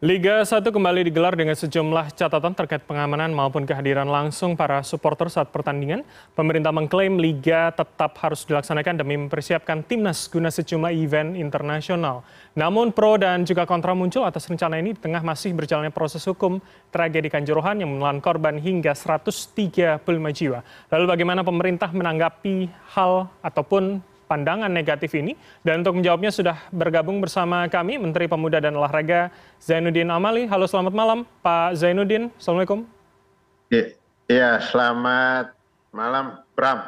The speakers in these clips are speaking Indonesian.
Liga 1 kembali digelar dengan sejumlah catatan terkait pengamanan maupun kehadiran langsung para supporter saat pertandingan. Pemerintah mengklaim Liga tetap harus dilaksanakan demi mempersiapkan timnas guna sejumlah event internasional. Namun pro dan juga kontra muncul atas rencana ini di tengah masih berjalannya proses hukum tragedi Kanjuruhan yang menelan korban hingga 135 jiwa. Lalu bagaimana pemerintah menanggapi hal ataupun pandangan negatif ini. Dan untuk menjawabnya sudah bergabung bersama kami Menteri Pemuda dan Olahraga Zainuddin Amali. Halo selamat malam Pak Zainuddin. Assalamualaikum. Iya, selamat malam Bram.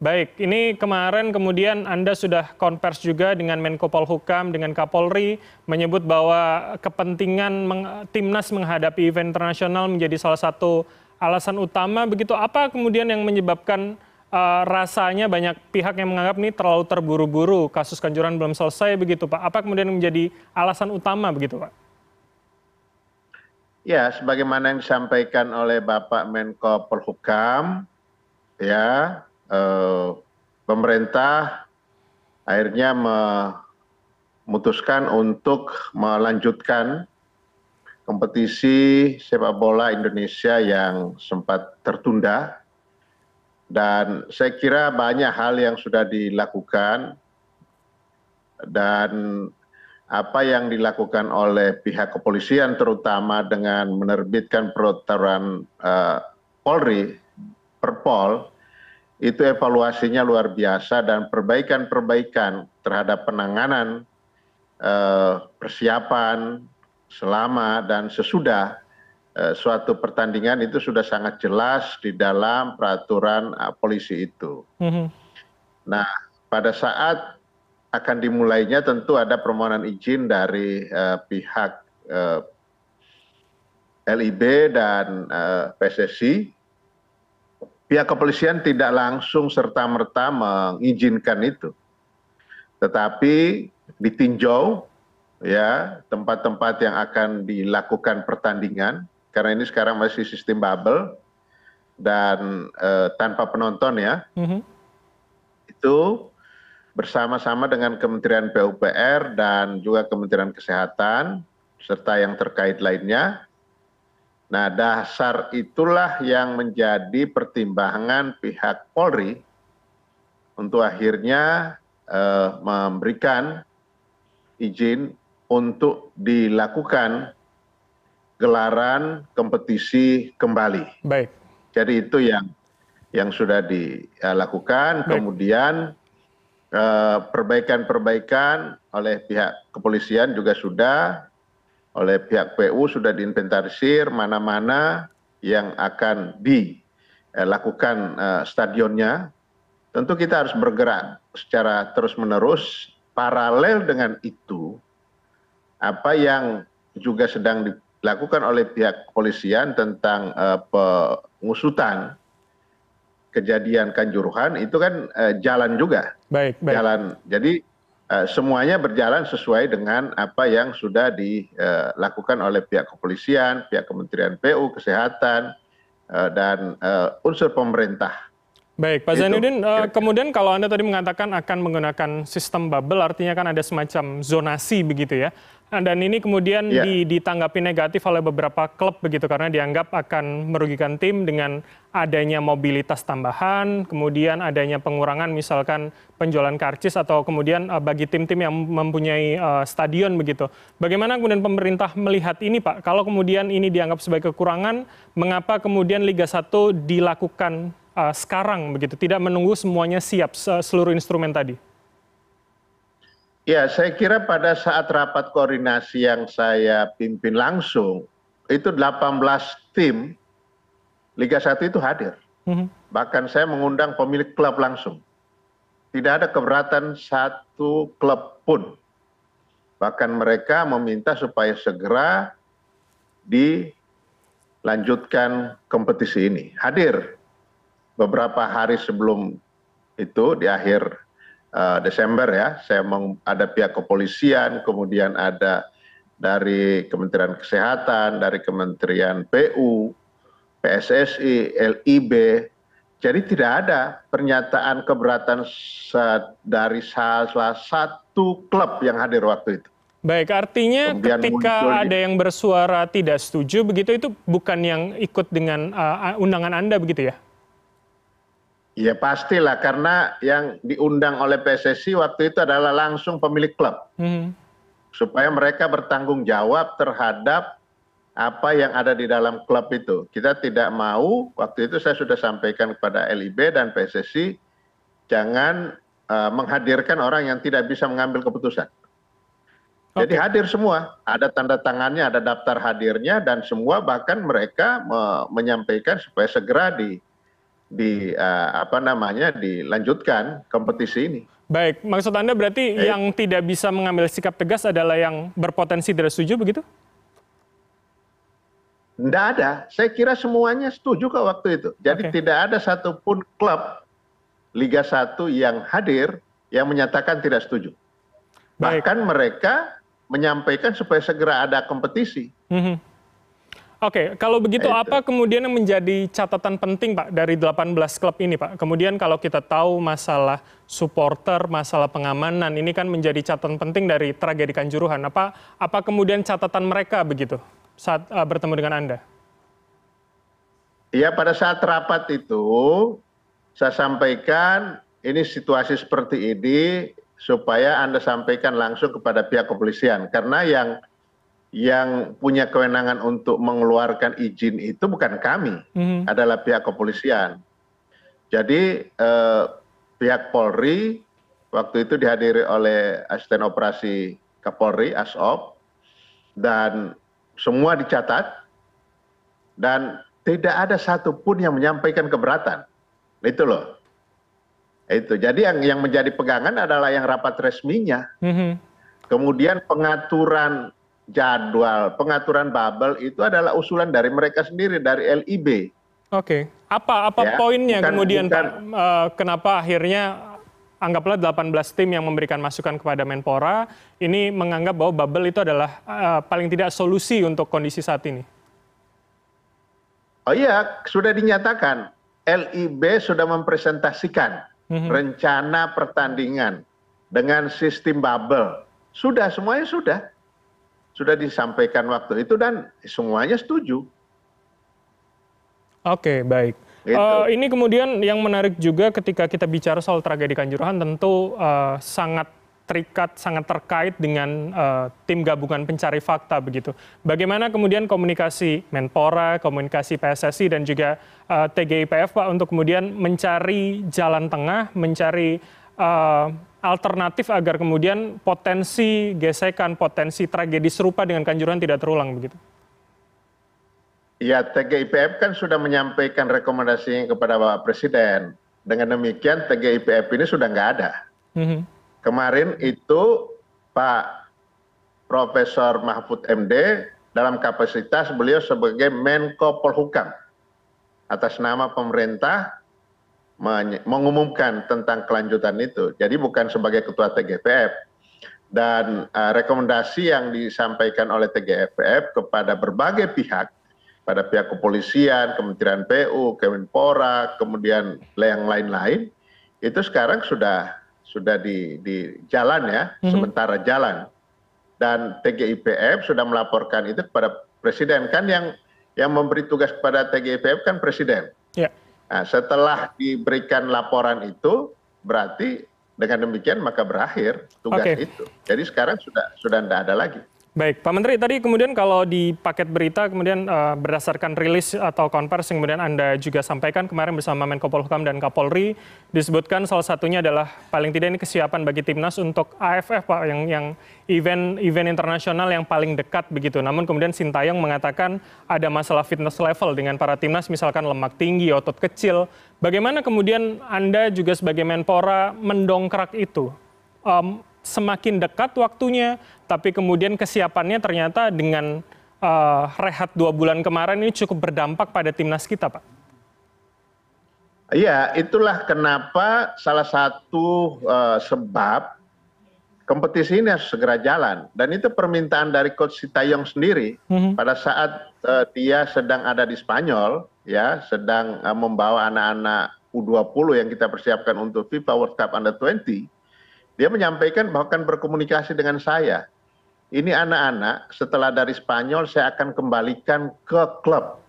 Baik, ini kemarin kemudian Anda sudah konvers juga dengan Menko Polhukam, dengan Kapolri, menyebut bahwa kepentingan meng, timnas menghadapi event internasional menjadi salah satu alasan utama. Begitu apa kemudian yang menyebabkan uh, rasanya banyak pihak yang menganggap ini terlalu terburu-buru, kasus Kanjuran belum selesai begitu Pak. Apa kemudian menjadi alasan utama begitu Pak? Ya, sebagaimana yang disampaikan oleh Bapak Menko Polhukam, ya, eh, pemerintah akhirnya memutuskan untuk melanjutkan kompetisi sepak bola Indonesia yang sempat tertunda dan saya kira banyak hal yang sudah dilakukan dan apa yang dilakukan oleh pihak kepolisian terutama dengan menerbitkan peraturan uh, Polri Perpol itu evaluasinya luar biasa dan perbaikan-perbaikan terhadap penanganan uh, persiapan selama dan sesudah suatu pertandingan itu sudah sangat jelas di dalam peraturan eh, polisi itu. Mhm. Nah, pada saat akan dimulainya tentu ada permohonan izin dari uh, pihak uh, LIB dan uh, PSSI. Pihak kepolisian tidak langsung serta-merta mengizinkan itu. Tetapi ditinjau ya tempat-tempat yang akan dilakukan pertandingan karena ini sekarang masih sistem bubble dan uh, tanpa penonton ya. Mm-hmm. Itu bersama-sama dengan Kementerian PUPR dan juga Kementerian Kesehatan serta yang terkait lainnya. Nah, dasar itulah yang menjadi pertimbangan pihak Polri untuk akhirnya uh, memberikan izin untuk dilakukan gelaran kompetisi kembali. Baik. Jadi itu yang yang sudah dilakukan. Baik. Kemudian eh, perbaikan-perbaikan oleh pihak kepolisian juga sudah, oleh pihak PU sudah diinventarisir mana-mana yang akan dilakukan eh, stadionnya. Tentu kita harus bergerak secara terus-menerus. Paralel dengan itu, apa yang juga sedang dilakukan oleh pihak kepolisian tentang uh, pengusutan kejadian kanjuruhan itu kan uh, jalan juga. Baik, baik. Jalan. Jadi uh, semuanya berjalan sesuai dengan apa yang sudah dilakukan oleh pihak kepolisian, pihak Kementerian PU, Kesehatan, uh, dan uh, unsur pemerintah. Baik, Pak Zainuddin, uh, kemudian kalau Anda tadi mengatakan akan menggunakan sistem bubble, artinya kan ada semacam zonasi begitu ya. Nah, dan ini kemudian ya. ditanggapi negatif oleh beberapa klub begitu karena dianggap akan merugikan tim dengan adanya mobilitas tambahan, kemudian adanya pengurangan misalkan penjualan karcis atau kemudian uh, bagi tim-tim yang mempunyai uh, stadion begitu. Bagaimana kemudian pemerintah melihat ini Pak? Kalau kemudian ini dianggap sebagai kekurangan, mengapa kemudian Liga 1 dilakukan uh, sekarang begitu, tidak menunggu semuanya siap seluruh instrumen tadi? ya saya kira pada saat rapat koordinasi yang saya pimpin langsung itu 18 tim liga satu itu hadir. Mhm. bahkan saya mengundang pemilik klub langsung. Tidak ada keberatan satu klub pun. Bahkan mereka meminta supaya segera dilanjutkan kompetisi ini. Hadir beberapa hari sebelum itu di akhir Eh, desember ya saya ada pihak kepolisian kemudian ada dari kementerian kesehatan dari kementerian pu pssi lib jadi tidak ada pernyataan keberatan dari salah satu klub yang hadir waktu itu Baik, artinya Kemudian ketika muncul, ada yang bersuara tidak setuju begitu itu bukan yang ikut dengan uh, undangan Anda begitu ya? Ya pastilah karena yang diundang oleh PSSI waktu itu adalah langsung pemilik klub. Hmm. Supaya mereka bertanggung jawab terhadap apa yang ada di dalam klub itu. Kita tidak mau, waktu itu saya sudah sampaikan kepada LIB dan PSSI, jangan uh, menghadirkan orang yang tidak bisa mengambil keputusan. Jadi hadir semua, ada tanda tangannya, ada daftar hadirnya, dan semua bahkan mereka me menyampaikan supaya segera di, di uh, apa namanya dilanjutkan kompetisi ini. Baik, maksud anda berarti eh. yang tidak bisa mengambil sikap tegas adalah yang berpotensi tidak setuju begitu? Tidak ada, saya kira semuanya setuju kok waktu itu. Jadi okay. tidak ada satupun klub Liga 1 yang hadir yang menyatakan tidak setuju. Baik. Bahkan mereka menyampaikan supaya segera ada kompetisi. Mm-hmm. Oke, kalau begitu Itu. apa kemudian yang menjadi catatan penting Pak dari 18 klub ini Pak? Kemudian kalau kita tahu masalah supporter, masalah pengamanan, ini kan menjadi catatan penting dari tragedi Kanjuruhan. Apa apa kemudian catatan mereka begitu saat uh, bertemu dengan Anda? Ya, pada saat rapat itu saya sampaikan ini situasi seperti ini supaya anda sampaikan langsung kepada pihak kepolisian karena yang yang punya kewenangan untuk mengeluarkan izin itu bukan kami mm-hmm. adalah pihak kepolisian. Jadi eh, pihak polri waktu itu dihadiri oleh asisten operasi kapolri asop dan semua dicatat dan tidak ada satupun yang menyampaikan keberatan. Itu loh. Itu. Jadi yang yang menjadi pegangan adalah yang rapat resminya. Mm-hmm. kemudian pengaturan jadwal pengaturan bubble itu adalah usulan dari mereka sendiri dari LIB oke apa apa ya, poinnya bukan, kemudian bukan, pak uh, kenapa akhirnya anggaplah 18 tim yang memberikan masukan kepada Menpora ini menganggap bahwa bubble itu adalah uh, paling tidak solusi untuk kondisi saat ini. Oh iya, sudah dinyatakan. LIB sudah mempresentasikan Mhm. rencana pertandingan dengan sistem bubble sudah semuanya sudah sudah disampaikan waktu itu dan semuanya setuju. Oke, baik. Gitu. Uh, ini kemudian yang menarik juga ketika kita bicara soal tragedi Kanjuruhan tentu uh, sangat terikat sangat terkait dengan uh, tim gabungan pencari fakta begitu. Bagaimana kemudian komunikasi Menpora, komunikasi PSSI dan juga uh, TGIPF Pak untuk kemudian mencari jalan tengah, mencari uh, alternatif agar kemudian potensi gesekan, potensi tragedi serupa dengan Kanjuruhan tidak terulang begitu. Ya, TGIPF kan sudah menyampaikan rekomendasinya kepada Bapak Presiden. Dengan demikian TGIPF ini sudah nggak ada. Mm -hmm kemarin itu pak profesor mahfud md dalam kapasitas beliau sebagai menko polhukam atas nama pemerintah mengumumkan tentang kelanjutan itu jadi bukan sebagai ketua tgpf dan uh, rekomendasi yang disampaikan oleh tgpf kepada berbagai pihak pada pihak kepolisian, Kementerian PU, Kemenpora, kemudian yang lain-lain, itu sekarang sudah sudah di, di jalan ya, mm-hmm. sementara jalan. Dan TGIPF sudah melaporkan itu kepada presiden kan yang yang memberi tugas kepada TGIPF kan presiden. Yeah. Nah, setelah diberikan laporan itu berarti dengan demikian maka berakhir tugas okay. itu. Jadi sekarang sudah sudah tidak ada lagi. Baik, Pak Menteri, tadi kemudian kalau di paket berita kemudian uh, berdasarkan rilis atau konversi yang kemudian Anda juga sampaikan kemarin bersama Menko Polhukam dan Kapolri, disebutkan salah satunya adalah paling tidak ini kesiapan bagi timnas untuk AFF, Pak, yang yang event event internasional yang paling dekat begitu. Namun kemudian Sintayong mengatakan ada masalah fitness level dengan para timnas, misalkan lemak tinggi, otot kecil. Bagaimana kemudian Anda juga sebagai Menpora mendongkrak itu? Um, semakin dekat waktunya, tapi kemudian kesiapannya ternyata dengan uh, rehat dua bulan kemarin ini cukup berdampak pada timnas kita, Pak. Iya, itulah kenapa salah satu uh, sebab kompetisi ini harus segera jalan. Dan itu permintaan dari Coach Sintayong sendiri mm-hmm. pada saat uh, dia sedang ada di Spanyol, ya, sedang uh, membawa anak-anak U20 yang kita persiapkan untuk FIFA World Cup Under 20 dia menyampaikan bahwa akan berkomunikasi dengan saya ini anak-anak setelah dari Spanyol saya akan kembalikan ke klub.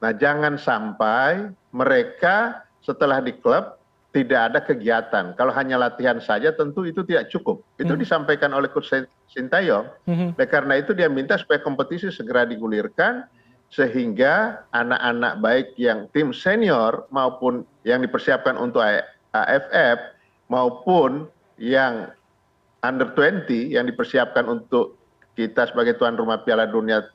Nah, jangan sampai mereka setelah di klub tidak ada kegiatan. Kalau hanya latihan saja tentu itu tidak cukup. Itu hmm. disampaikan oleh Coach Sintayong. Hmm. karena itu dia minta supaya kompetisi segera digulirkan sehingga anak-anak baik yang tim senior maupun yang dipersiapkan untuk AFF maupun yang under 20 yang dipersiapkan untuk kita sebagai tuan rumah Piala Dunia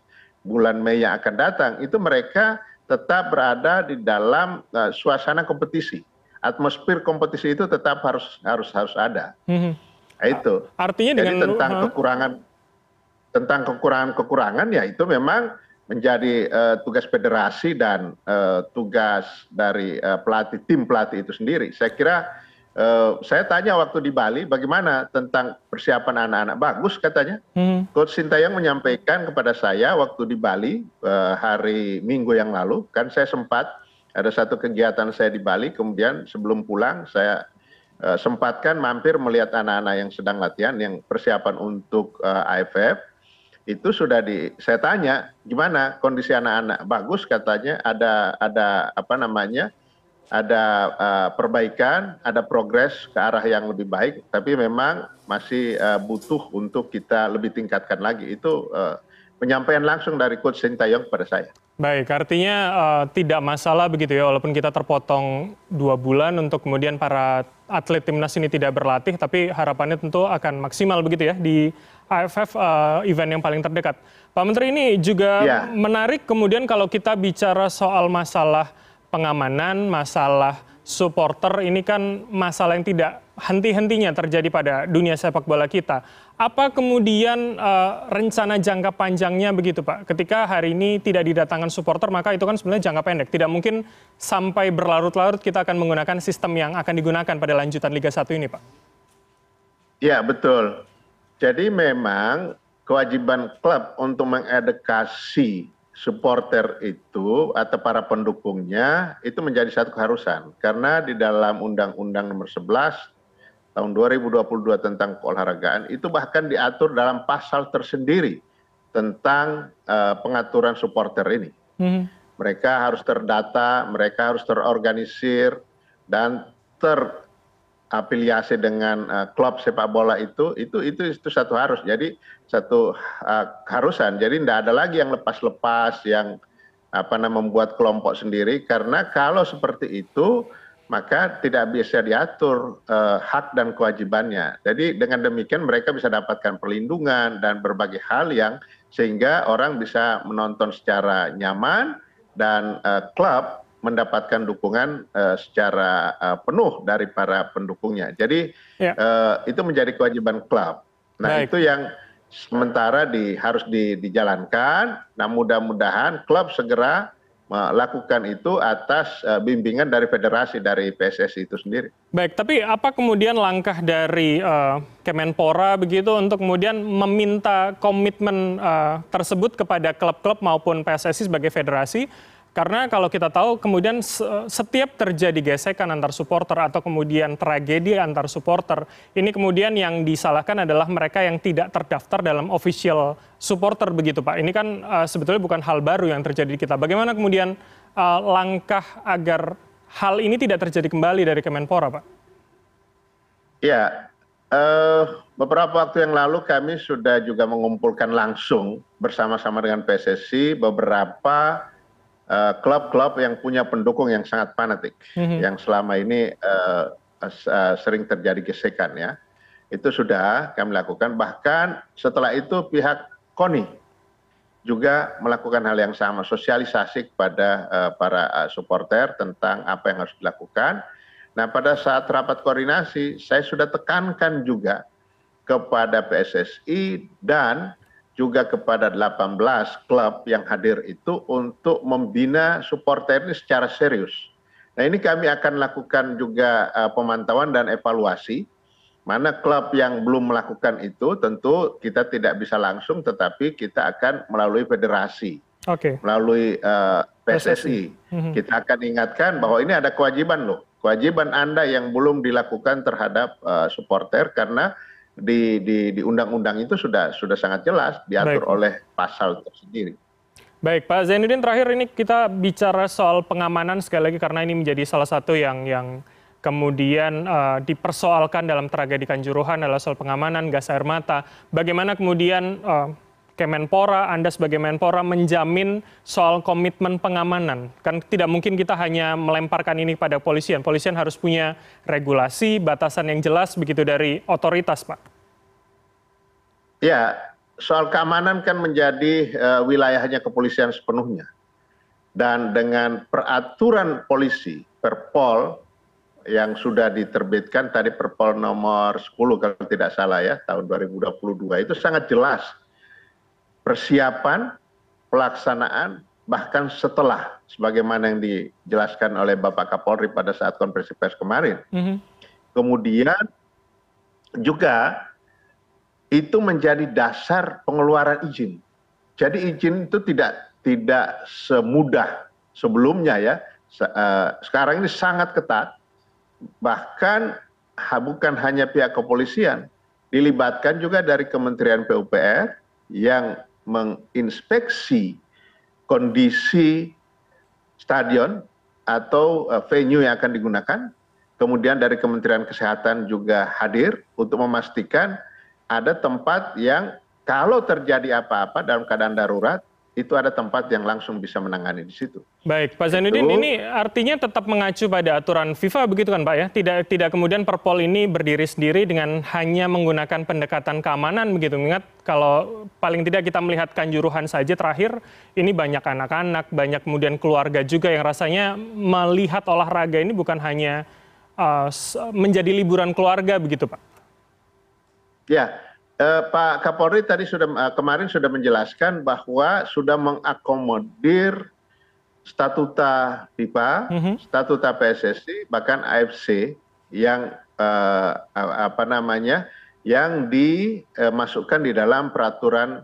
bulan Mei yang akan datang itu mereka tetap berada di dalam uh, suasana kompetisi. Atmosfer kompetisi itu tetap harus harus harus ada. Mm-hmm. Nah, itu. Artinya Jadi dengan tentang uh, kekurangan tentang kekurangan-kekurangan ya itu memang menjadi uh, tugas federasi dan uh, tugas dari uh, pelatih tim pelatih itu sendiri. Saya kira saya tanya waktu di Bali bagaimana tentang persiapan anak-anak bagus katanya. Hmm. Coach Sintayong menyampaikan kepada saya waktu di Bali uh, hari Minggu yang lalu kan saya sempat ada satu kegiatan saya di Bali kemudian sebelum pulang saya uh, sempatkan mampir melihat anak-anak yang sedang latihan yang persiapan untuk uh, AFF itu sudah di saya tanya gimana kondisi anak-anak bagus katanya ada ada apa namanya ada uh, perbaikan, ada progres ke arah yang lebih baik, tapi memang masih uh, butuh untuk kita lebih tingkatkan lagi. Itu uh, penyampaian langsung dari Coach Sintayong kepada saya. Baik, artinya uh, tidak masalah begitu ya, walaupun kita terpotong dua bulan untuk kemudian para atlet timnas ini tidak berlatih, tapi harapannya tentu akan maksimal begitu ya di AFF uh, event yang paling terdekat. Pak Menteri ini juga ya. menarik kemudian kalau kita bicara soal masalah pengamanan, masalah supporter ini kan masalah yang tidak henti-hentinya terjadi pada dunia sepak bola kita. Apa kemudian uh, rencana jangka panjangnya begitu Pak? Ketika hari ini tidak didatangkan supporter maka itu kan sebenarnya jangka pendek. Tidak mungkin sampai berlarut-larut kita akan menggunakan sistem yang akan digunakan pada lanjutan Liga 1 ini Pak. Ya betul. Jadi memang kewajiban klub untuk mengedukasi supporter itu atau para pendukungnya itu menjadi satu keharusan karena di dalam undang-undang nomor 11 tahun 2022 tentang keolahragaan itu bahkan diatur dalam pasal tersendiri tentang uh, pengaturan supporter ini. Mm -hmm. Mereka harus terdata, mereka harus terorganisir dan ter afiliasi dengan uh, klub sepak bola itu itu itu itu satu harus. Jadi satu uh, harusan jadi tidak ada lagi yang lepas-lepas yang apa namanya membuat kelompok sendiri. Karena kalau seperti itu maka tidak bisa diatur uh, hak dan kewajibannya. Jadi dengan demikian mereka bisa dapatkan perlindungan dan berbagai hal yang sehingga orang bisa menonton secara nyaman dan uh, klub mendapatkan dukungan uh, secara uh, penuh dari para pendukungnya. Jadi ya. uh, itu menjadi kewajiban klub. Nah Baik. itu yang sementara di, harus di, dijalankan. Nah mudah-mudahan klub segera melakukan itu atas uh, bimbingan dari federasi dari PSSI itu sendiri. Baik, tapi apa kemudian langkah dari uh, Kemenpora begitu untuk kemudian meminta komitmen uh, tersebut kepada klub-klub maupun PSSI sebagai federasi karena kalau kita tahu kemudian setiap terjadi gesekan antar supporter atau kemudian tragedi antar supporter, ini kemudian yang disalahkan adalah mereka yang tidak terdaftar dalam official supporter begitu Pak. Ini kan uh, sebetulnya bukan hal baru yang terjadi di kita. Bagaimana kemudian uh, langkah agar hal ini tidak terjadi kembali dari Kemenpora Pak? Ya, uh, beberapa waktu yang lalu kami sudah juga mengumpulkan langsung bersama-sama dengan PSSI beberapa klub klub yang punya pendukung yang sangat fanatik mhm. yang selama ini eh, eh, sering terjadi gesekan ya. Itu sudah kami lakukan. Bahkan setelah itu pihak koni juga melakukan hal yang sama sosialisasi kepada para supporter tentang apa yang harus dilakukan. Nah pada saat rapat koordinasi saya sudah tekankan juga kepada PSSI dan juga kepada 18 klub yang hadir itu untuk membina supporter ini secara serius. Nah ini kami akan lakukan juga uh, pemantauan dan evaluasi. Mana klub yang belum melakukan itu tentu kita tidak bisa langsung tetapi kita akan melalui federasi. Okay. Melalui uh, PSSI. Mm-hmm. Kita akan ingatkan bahwa ini ada kewajiban loh. Kewajiban Anda yang belum dilakukan terhadap uh, supporter karena di di di undang-undang itu sudah sudah sangat jelas diatur Baik. oleh pasal tersendiri. Baik, Pak Zainuddin terakhir ini kita bicara soal pengamanan sekali lagi karena ini menjadi salah satu yang yang kemudian uh, dipersoalkan dalam tragedi Kanjuruhan adalah soal pengamanan gas air mata. Bagaimana kemudian uh, Kemenpora, Anda sebagai Menpora menjamin soal komitmen pengamanan. Kan tidak mungkin kita hanya melemparkan ini pada polisian. Polisian harus punya regulasi, batasan yang jelas begitu dari otoritas, Pak. Ya, soal keamanan kan menjadi uh, wilayahnya kepolisian sepenuhnya. Dan dengan peraturan polisi, Perpol yang sudah diterbitkan tadi Perpol nomor 10 kalau tidak salah ya, tahun 2022 itu sangat jelas persiapan pelaksanaan bahkan setelah sebagaimana yang dijelaskan oleh Bapak Kapolri pada saat konferensi pers kemarin. Mm -hmm. Kemudian juga itu menjadi dasar pengeluaran izin. Jadi izin itu tidak tidak semudah sebelumnya ya. Eh, sekarang ini sangat ketat. Bahkan bukan hanya pihak kepolisian, dilibatkan juga dari Kementerian PUPR yang menginspeksi kondisi stadion atau eh, venue yang akan digunakan. Kemudian dari Kementerian Kesehatan juga hadir untuk memastikan ada tempat yang kalau terjadi apa-apa dalam keadaan darurat itu ada tempat yang langsung bisa menangani di situ. Baik, Pak Zainuddin, ini artinya tetap mengacu pada aturan FIFA begitu kan Pak ya? Tidak tidak kemudian Perpol ini berdiri sendiri dengan hanya menggunakan pendekatan keamanan begitu. Ingat kalau paling tidak kita melihat kanjuruhan saja terakhir, ini banyak anak-anak, banyak kemudian keluarga juga yang rasanya melihat olahraga ini bukan hanya uh, menjadi liburan keluarga begitu Pak. Ya, Pak Kapolri tadi sudah eh, kemarin sudah menjelaskan bahwa sudah mengakomodir statuta FIFA, mm -hmm. statuta PSSI, bahkan AFC yang uh, apa namanya yang dimasukkan di dalam peraturan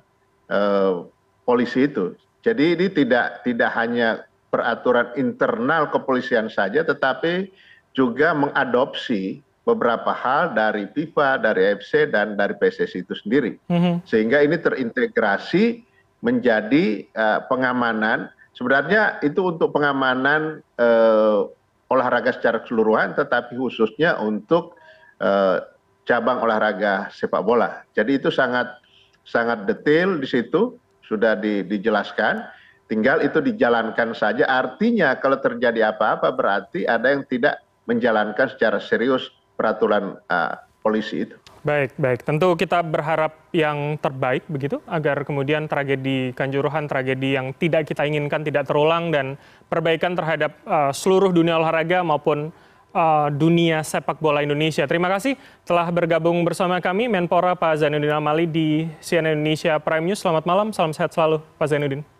polisi itu. Jadi ini tidak tidak hanya peraturan internal kepolisian saja, tetapi juga mengadopsi beberapa hal dari fifa dari afc dan dari pssi itu sendiri. Mhm. sehingga ini terintegrasi menjadi uh, pengamanan. Sebenarnya itu untuk pengamanan uh, olahraga secara keseluruhan tetapi khususnya untuk uh, cabang olahraga sepak bola. Jadi itu sangat sangat detail di situ sudah di, dijelaskan. Tinggal itu dijalankan saja. Artinya kalau terjadi apa-apa berarti ada yang tidak menjalankan secara serius peraturan uh, polisi itu. Baik, baik. Tentu kita berharap yang terbaik begitu agar kemudian tragedi Kanjuruhan, tragedi yang tidak kita inginkan tidak terulang dan perbaikan terhadap uh, seluruh dunia olahraga maupun uh, dunia sepak bola Indonesia. Terima kasih telah bergabung bersama kami Menpora Pak Zainuddin Amali di CNN Indonesia Prime News. Selamat malam, salam sehat selalu Pak Zainuddin.